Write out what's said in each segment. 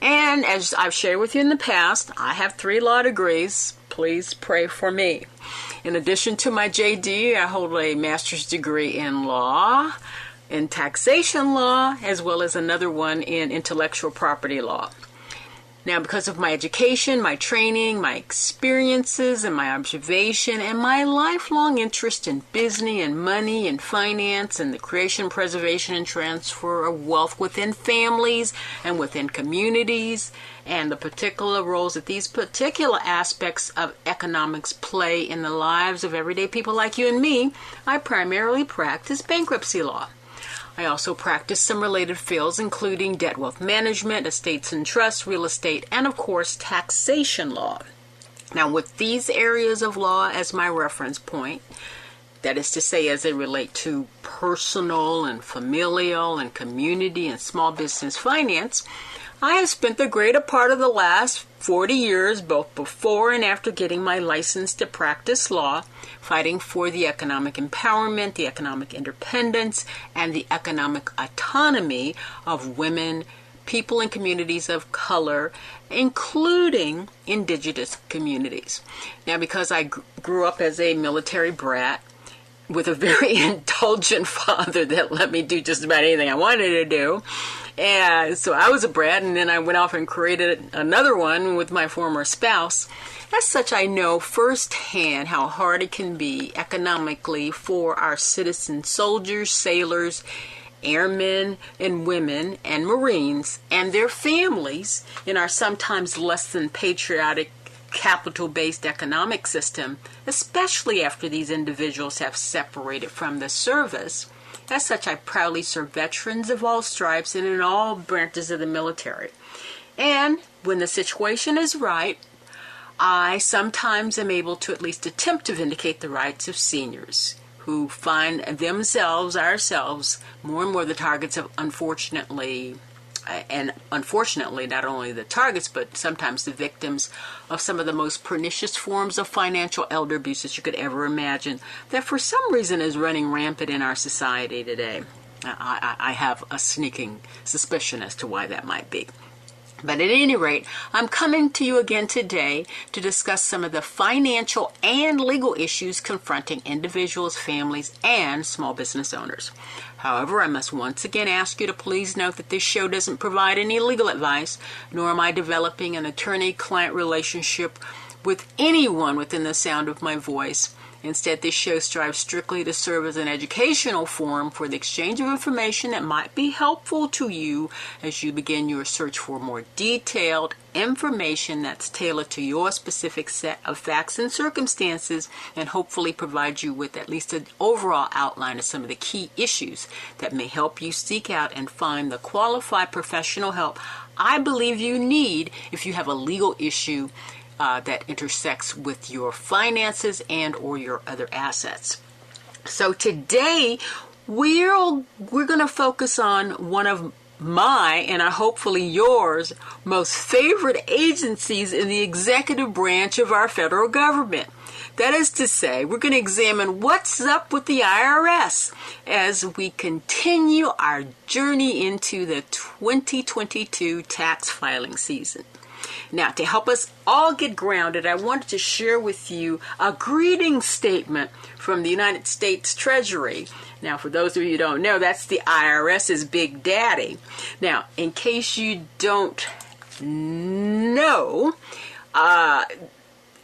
And as I've shared with you in the past, I have three law degrees. Please pray for me. In addition to my JD, I hold a master's degree in law, in taxation law, as well as another one in intellectual property law. Now, because of my education, my training, my experiences, and my observation, and my lifelong interest in business and money and finance and the creation, preservation, and transfer of wealth within families and within communities, and the particular roles that these particular aspects of economics play in the lives of everyday people like you and me, I primarily practice bankruptcy law. I also practice some related fields, including debt wealth management, estates and trusts, real estate, and of course, taxation law. Now, with these areas of law as my reference point, that is to say, as they relate to personal and familial and community and small business finance, I have spent the greater part of the last 40 years, both before and after getting my license to practice law, fighting for the economic empowerment, the economic independence, and the economic autonomy of women, people and communities of color, including indigenous communities. Now, because I grew up as a military brat, with a very indulgent father that let me do just about anything I wanted to do. And so I was a brat, and then I went off and created another one with my former spouse. As such, I know firsthand how hard it can be economically for our citizen soldiers, sailors, airmen and women, and Marines and their families in our sometimes less than patriotic capital based economic system, especially after these individuals have separated from the service as such, I proudly serve veterans of all stripes and in all branches of the military. And when the situation is right, I sometimes am able to at least attempt to vindicate the rights of seniors who find themselves, ourselves, more and more the targets of, unfortunately, and unfortunately, not only the targets, but sometimes the victims of some of the most pernicious forms of financial elder abuse that you could ever imagine, that for some reason is running rampant in our society today. I, I, I have a sneaking suspicion as to why that might be. But at any rate, I'm coming to you again today to discuss some of the financial and legal issues confronting individuals, families, and small business owners. However, I must once again ask you to please note that this show doesn't provide any legal advice, nor am I developing an attorney client relationship with anyone within the sound of my voice. Instead, this show strives strictly to serve as an educational forum for the exchange of information that might be helpful to you as you begin your search for more detailed information that's tailored to your specific set of facts and circumstances and hopefully provide you with at least an overall outline of some of the key issues that may help you seek out and find the qualified professional help I believe you need if you have a legal issue uh, that intersects with your finances and or your other assets. So today we're we're going to focus on one of my and I hopefully yours most favorite agencies in the executive branch of our federal government. That is to say, we're going to examine what's up with the IRS as we continue our journey into the 2022 tax filing season. Now, to help us all get grounded, I wanted to share with you a greeting statement from the United States Treasury. Now, for those of you who don't know, that's the IRS's Big Daddy. Now, in case you don't know, uh,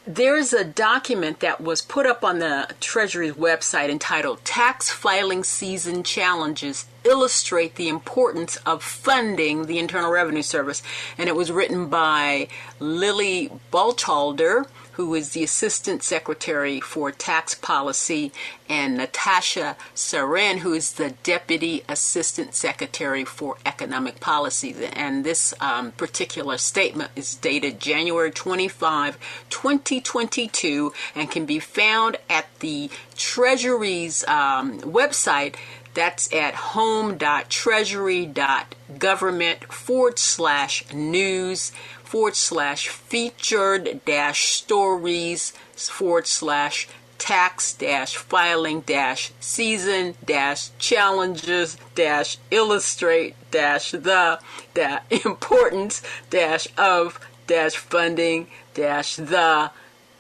there's a document that was put up on the Treasury's website entitled Tax Filing Season Challenges Illustrate the Importance of Funding the Internal Revenue Service. And it was written by Lily Batchelder who is the Assistant Secretary for Tax Policy, and Natasha Sarin, who is the Deputy Assistant Secretary for Economic Policy. And this um, particular statement is dated January 25, 2022, and can be found at the Treasury's um, website. That's at home.treasury.government forward slash news forward slash featured dash stories forward slash tax dash filing dash season dash challenges dash illustrate dash the dash importance dash of dash funding dash the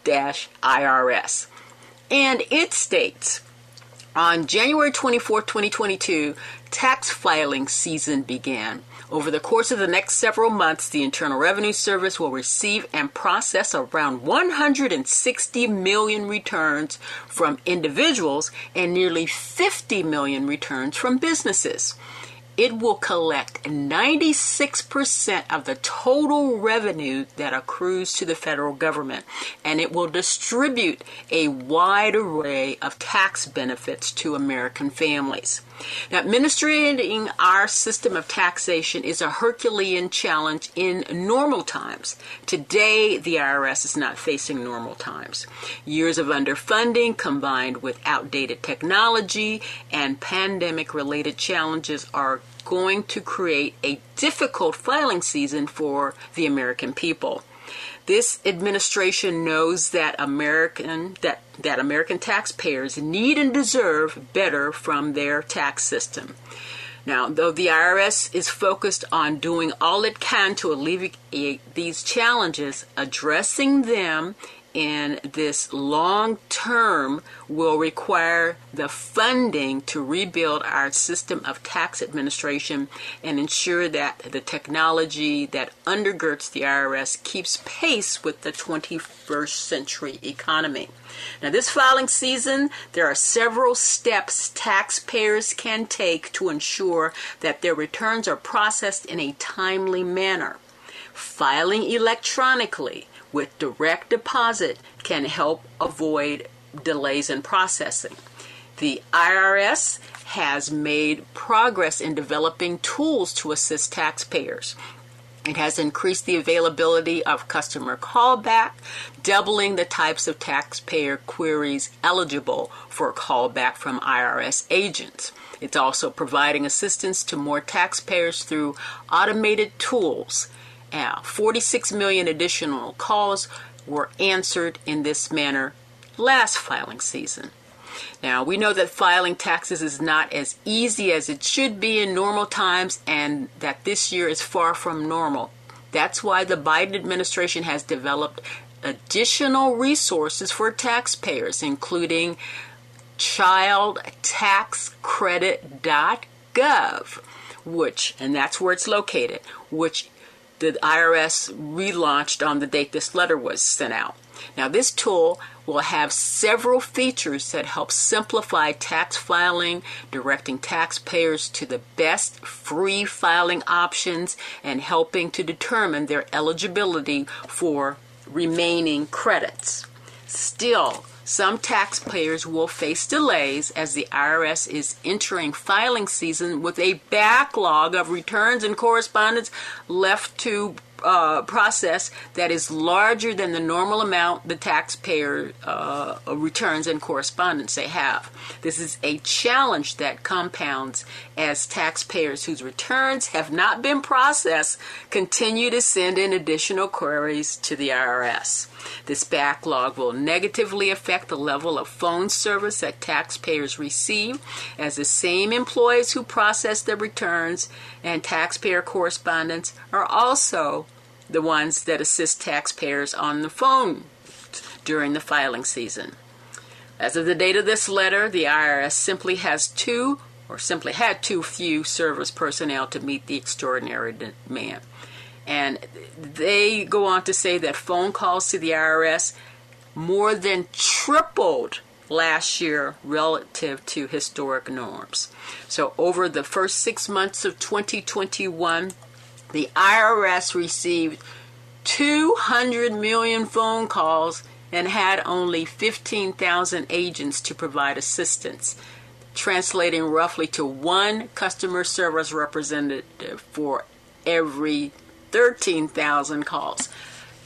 dash IRS. And it states on January 24, 2022, tax filing season began. Over the course of the next several months, the Internal Revenue Service will receive and process around 160 million returns from individuals and nearly 50 million returns from businesses it will collect 96% of the total revenue that accrues to the federal government, and it will distribute a wide array of tax benefits to American families. Now, administrating our system of taxation is a Herculean challenge in normal times. Today, the IRS is not facing normal times. Years of underfunding combined with outdated technology and pandemic related challenges are going to create a difficult filing season for the American people. This administration knows that American that, that American taxpayers need and deserve better from their tax system. Now, though the IRS is focused on doing all it can to alleviate these challenges, addressing them in this long term will require the funding to rebuild our system of tax administration and ensure that the technology that undergirds the IRS keeps pace with the 21st century economy. Now, this filing season, there are several steps taxpayers can take to ensure that their returns are processed in a timely manner. Filing electronically with direct deposit can help avoid delays in processing. The IRS has made progress in developing tools to assist taxpayers. It has increased the availability of customer callback, doubling the types of taxpayer queries eligible for callback from IRS agents. It's also providing assistance to more taxpayers through automated tools 46 million additional calls were answered in this manner last filing season. Now, we know that filing taxes is not as easy as it should be in normal times and that this year is far from normal. That's why the Biden administration has developed additional resources for taxpayers, including childtaxcredit.gov, which, and that's where it's located, which the IRS relaunched on the date this letter was sent out. Now, this tool will have several features that help simplify tax filing, directing taxpayers to the best free filing options, and helping to determine their eligibility for remaining credits. Still, some taxpayers will face delays as the IRS is entering filing season with a backlog of returns and correspondence left to uh, process that is larger than the normal amount the taxpayer uh, returns and correspondence they have. This is a challenge that compounds as taxpayers whose returns have not been processed continue to send in additional queries to the IRS. This backlog will negatively affect the level of phone service that taxpayers receive, as the same employees who process their returns and taxpayer correspondence are also the ones that assist taxpayers on the phone during the filing season. As of the date of this letter, the IRS simply has two or simply had too few service personnel to meet the extraordinary demand. And they go on to say that phone calls to the IRS more than tripled last year relative to historic norms. So, over the first six months of 2021, the IRS received 200 million phone calls and had only 15,000 agents to provide assistance, translating roughly to one customer service representative for every 13,000 calls.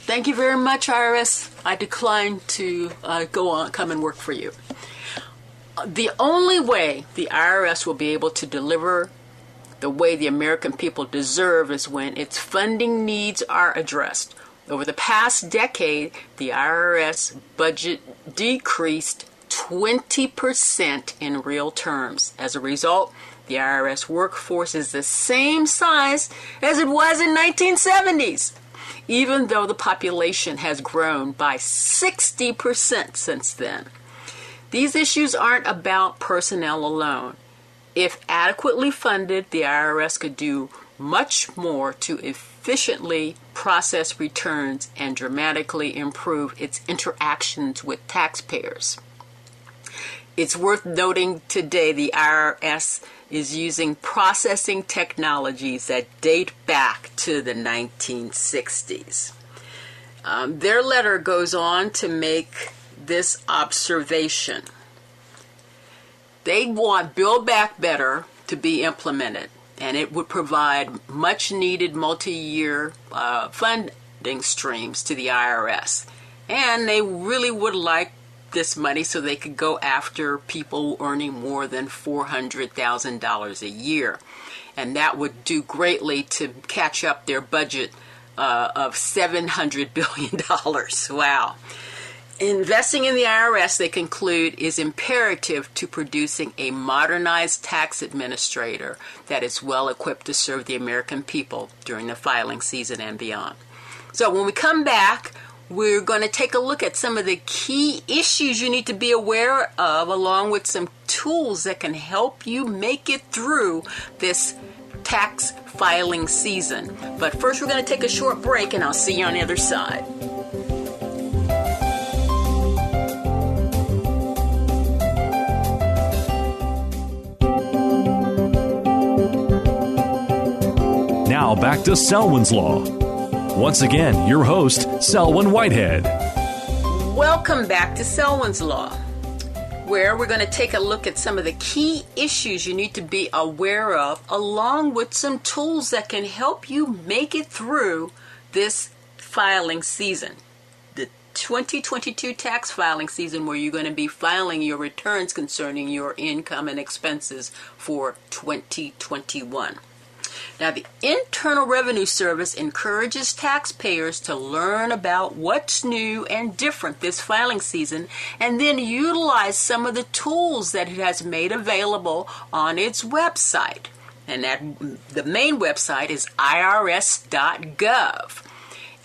Thank you very much, IRS. I decline to uh, go on, come and work for you. The only way the IRS will be able to deliver the way the American people deserve is when its funding needs are addressed. Over the past decade, the IRS budget decreased 20% in real terms. As a result, the IRS workforce is the same size as it was in 1970s, even though the population has grown by 60% since then. These issues aren't about personnel alone. If adequately funded, the IRS could do much more to efficiently process returns and dramatically improve its interactions with taxpayers. It's worth noting today the IRS is using processing technologies that date back to the 1960s. Um, their letter goes on to make this observation. They want Build Back Better to be implemented, and it would provide much needed multi year uh, funding streams to the IRS. And they really would like this money so they could go after people earning more than $400,000 a year. And that would do greatly to catch up their budget uh, of $700 billion. wow. Investing in the IRS, they conclude, is imperative to producing a modernized tax administrator that is well equipped to serve the American people during the filing season and beyond. So, when we come back, we're going to take a look at some of the key issues you need to be aware of, along with some tools that can help you make it through this tax filing season. But first, we're going to take a short break, and I'll see you on the other side. Now back to Selwyn's Law. Once again, your host, Selwyn Whitehead. Welcome back to Selwyn's Law, where we're going to take a look at some of the key issues you need to be aware of, along with some tools that can help you make it through this filing season. The 2022 tax filing season, where you're going to be filing your returns concerning your income and expenses for 2021. Now, the Internal Revenue Service encourages taxpayers to learn about what's new and different this filing season and then utilize some of the tools that it has made available on its website. And that the main website is irs.gov.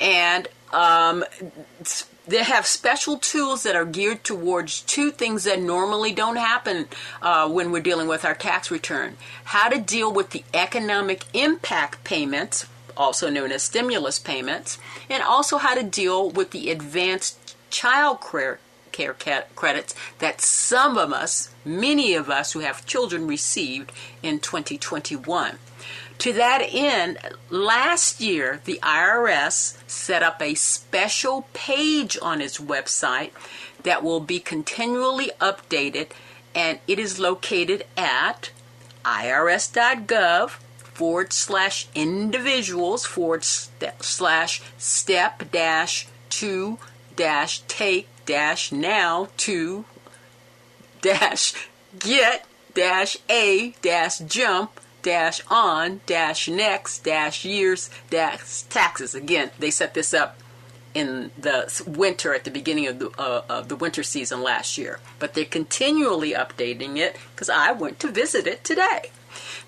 And um, they have special tools that are geared towards two things that normally don't happen uh, when we're dealing with our tax return how to deal with the economic impact payments also known as stimulus payments and also how to deal with the advanced child care care credits that some of us, many of us who have children, received in 2021. To that end, last year the IRS set up a special page on its website that will be continually updated, and it is located at irs.gov forward slash individuals forward slash step dash two dash take dash now to dash get dash a dash jump dash on dash next dash years dash taxes. Again, they set this up in the winter at the beginning of the, uh, of the winter season last year, but they're continually updating it because I went to visit it today.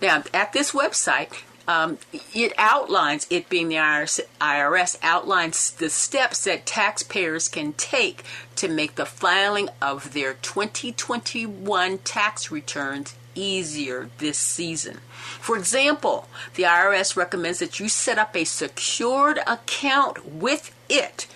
Now, at this website, um, it outlines, it being the IRS, IRS, outlines the steps that taxpayers can take to make the filing of their 2021 tax returns easier this season. For example, the IRS recommends that you set up a secured account with it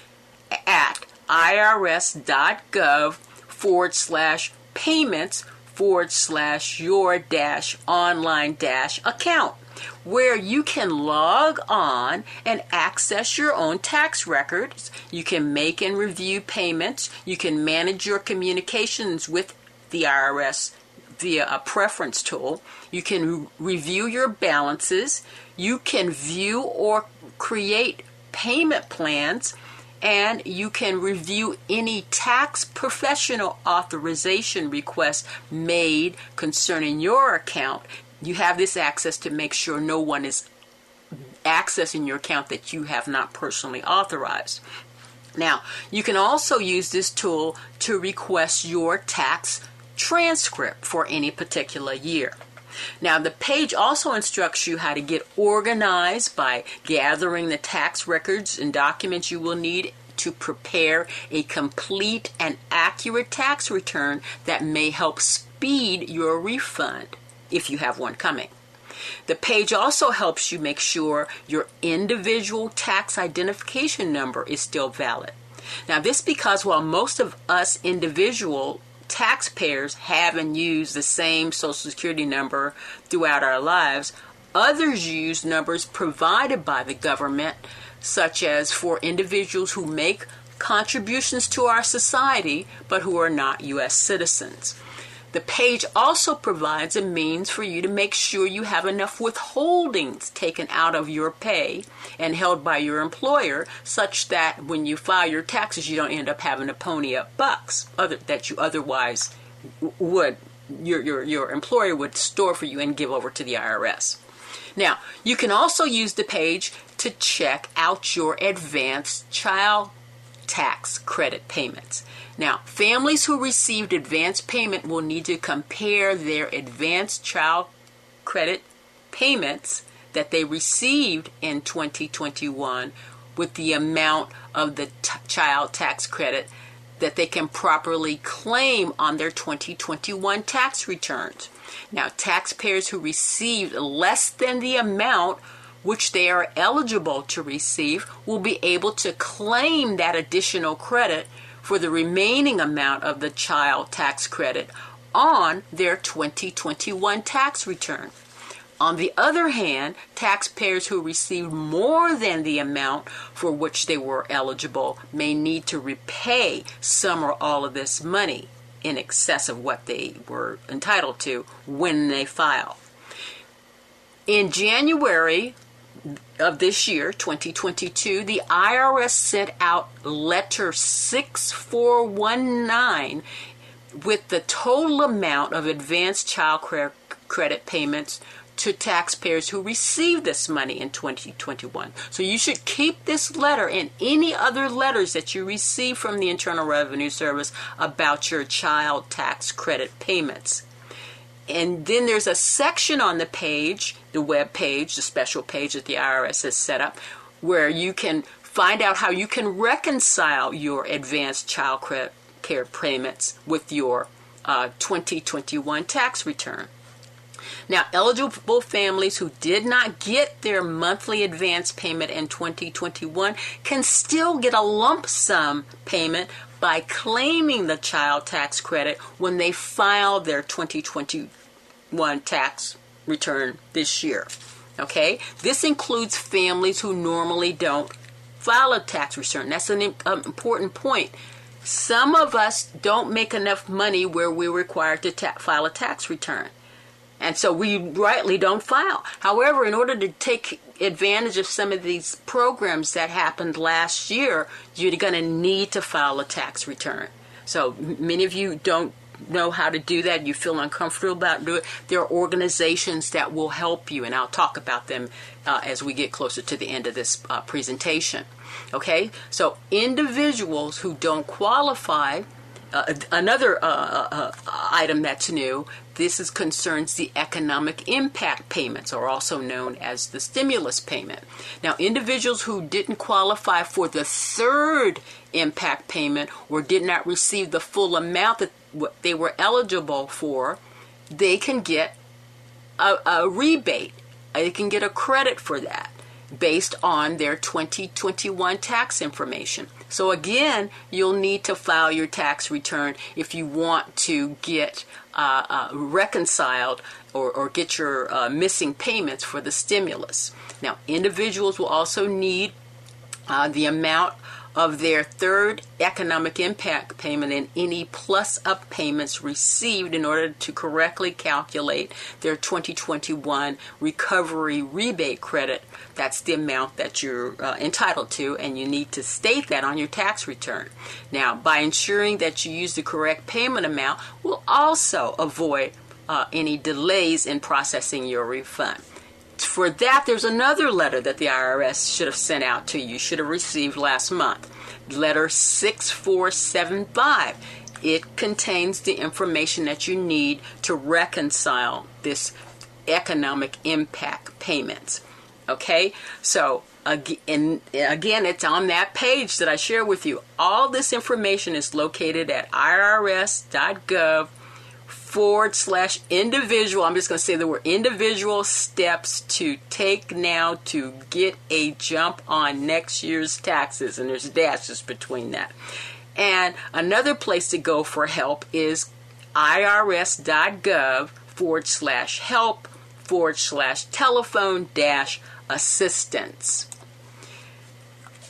at irs.gov forward slash payments forward slash your dash online dash account where you can log on and access your own tax records. You can make and review payments. You can manage your communications with the IRS via a preference tool. You can review your balances. You can view or create payment plans. And you can review any tax professional authorization requests made concerning your account. You have this access to make sure no one is accessing your account that you have not personally authorized. Now, you can also use this tool to request your tax transcript for any particular year. Now, the page also instructs you how to get organized by gathering the tax records and documents you will need to prepare a complete and accurate tax return that may help speed your refund if you have one coming. The page also helps you make sure your individual tax identification number is still valid. Now, this because while most of us individual taxpayers have and use the same Social Security number throughout our lives. Others use numbers provided by the government, such as for individuals who make contributions to our society but who are not U.S. citizens. The page also provides a means for you to make sure you have enough withholdings taken out of your pay and held by your employer, such that when you file your taxes, you don't end up having to pony up bucks other, that you otherwise would your, your, your employer would store for you and give over to the IRS. Now, you can also use the page to check out your advanced child tax credit payments. Now, families who received advance payment will need to compare their advanced child credit payments that they received in 2021 with the amount of the t- child tax credit that they can properly claim on their 2021 tax returns. Now, taxpayers who received less than the amount which they are eligible to receive will be able to claim that additional credit for the remaining amount of the child tax credit on their 2021 tax return. On the other hand, taxpayers who received more than the amount for which they were eligible may need to repay some or all of this money in excess of what they were entitled to when they file. In January of this year, 2022, the IRS sent out letter 6419 with the total amount of advanced child credit payments to taxpayers who received this money in 2021. So you should keep this letter and any other letters that you receive from the Internal Revenue Service about your child tax credit payments. And then there's a section on the page, the web page, the special page that the IRS has set up, where you can find out how you can reconcile your advanced child care payments with your uh, 2021 tax return. Now, eligible families who did not get their monthly advance payment in 2021 can still get a lump sum payment by claiming the child tax credit when they file their 2021 tax return this year. Okay? This includes families who normally don't file a tax return. That's an um, important point. Some of us don't make enough money where we're required to ta- file a tax return. And so we rightly don't file. However, in order to take advantage of some of these programs that happened last year, you're going to need to file a tax return. So many of you don't know how to do that, you feel uncomfortable about doing it, there are organizations that will help you, and I'll talk about them uh, as we get closer to the end of this uh, presentation. Okay, so individuals who don't qualify. Uh, another uh, uh, uh, item that's new. This is concerns the economic impact payments, or also known as the stimulus payment. Now, individuals who didn't qualify for the third impact payment or did not receive the full amount that they were eligible for, they can get a, a rebate. They can get a credit for that based on their 2021 tax information. So, again, you'll need to file your tax return if you want to get uh, uh, reconciled or, or, get your uh, missing payments for the stimulus. Now, individuals will also need uh, the amount of their third economic impact payment and any plus up payments received in order to correctly calculate their 2021 recovery rebate credit. That's the amount that you're uh, entitled to, and you need to state that on your tax return. Now, by ensuring that you use the correct payment amount, we'll also avoid uh, any delays in processing your refund for that, there's another letter that the IRS should have sent out to you, should have received last month. Letter 6475. It contains the information that you need to reconcile this economic impact payments. Okay? So, again, again, it's on that page that I share with you. All this information is located at irs.gov forward slash individual. I'm just going to say there were individual steps to take now to get a jump on next year's taxes, and there's dashes between that. And another place to go for help is irs.gov forward slash help forward slash telephone dash assistance.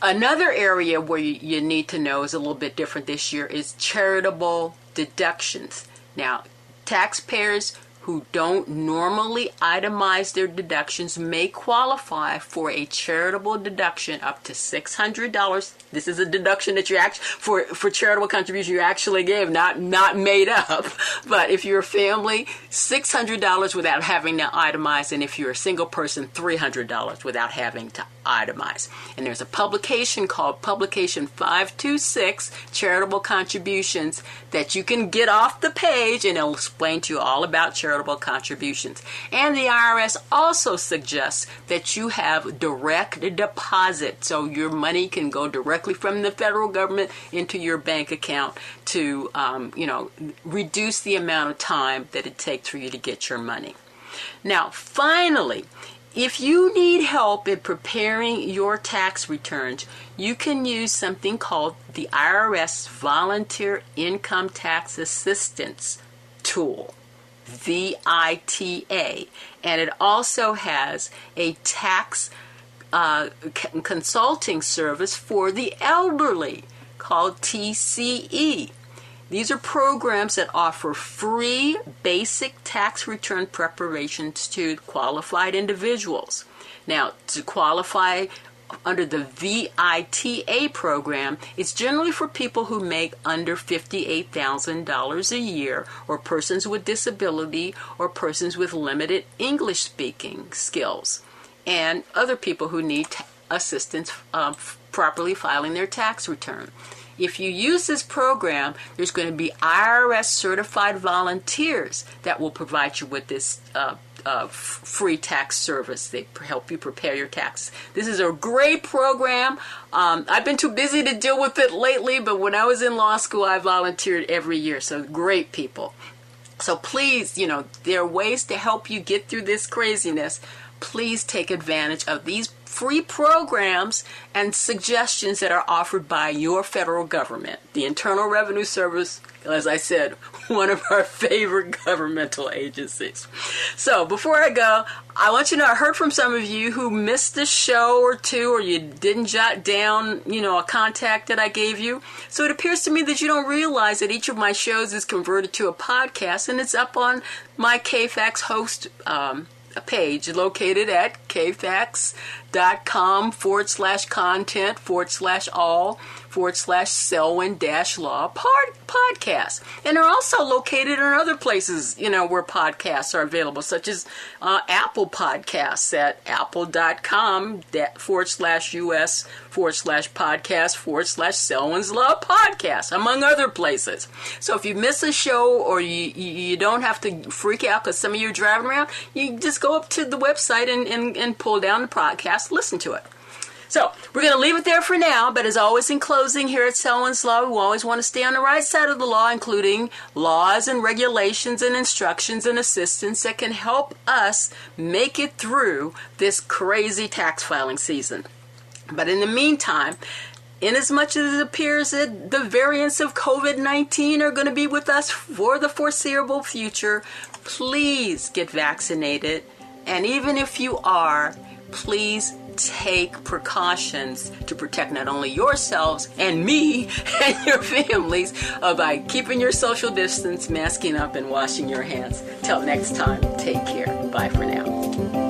Another area where you need to know is a little bit different this year is charitable deductions. Now, Taxpayers who don't normally itemize their deductions may qualify for a charitable deduction up to $600. This is a deduction that you actually for for charitable contribution you actually gave, not not made up. But if you're a family, $600 without having to itemize and if you're a single person, $300 without having to itemize. And there's a publication called Publication 526 Charitable Contributions that you can get off the page and it'll explain to you all about charitable contributions. And the IRS also suggests that you have direct deposit, so your money can go directly from the federal government into your bank account to, um, you know, reduce the amount of time that it takes for you to get your money. Now, finally, if you need help in preparing your tax returns, you can use something called the IRS Volunteer Income Tax Assistance Tool. VITA. And it also has a tax uh, consulting service for the elderly called TCE. These are programs that offer free basic tax return preparations to qualified individuals. Now, to qualify under the VITA program, it's generally for people who make under $58,000 a year, or persons with disability, or persons with limited English speaking skills, and other people who need assistance um, properly filing their tax return. If you use this program, there's going to be IRS certified volunteers that will provide you with this uh, uh, free tax service. They help you prepare your taxes. This is a great program. Um, I've been too busy to deal with it lately, but when I was in law school, I volunteered every year. So great people. So please, you know, there are ways to help you get through this craziness. please take advantage of these free programs and suggestions that are offered by your federal government. The Internal Revenue Service, as I said, one of our favorite governmental agencies. So before I go, I want you to know I heard from some of you who missed a show or two or you didn't jot down, you know, a contact that I gave you. So it appears to me that you don't realize that each of my shows is converted to a podcast and it's up on my KFAX host um, page located at kfax.com forward slash content forward slash all forward slash Selwyn dash law pod, podcast. And they're also located in other places, you know, where podcasts are available, such as uh, Apple Podcasts at apple.com forward slash US forward slash podcast forward slash Selwyn's Law podcast, among other places. So if you miss a show or you, you don't have to freak out because some of you are driving around, you just go up to the website and, and, and pull down the podcast, listen to it. So we're going to leave it there for now, but as always, in closing, here at Selwyn's Law, we always want to stay on the right side of the law, including laws and regulations and instructions and assistance that can help us make it through this crazy tax filing season. But in the meantime, inasmuch as it appears that the variants of COVID 19 are going to be with us for the foreseeable future, please get vaccinated. And even if you are, please take precautions to protect not only yourselves and me and your families uh, by keeping your social distance, masking up, and washing your hands. Till next time, take care. Bye for now.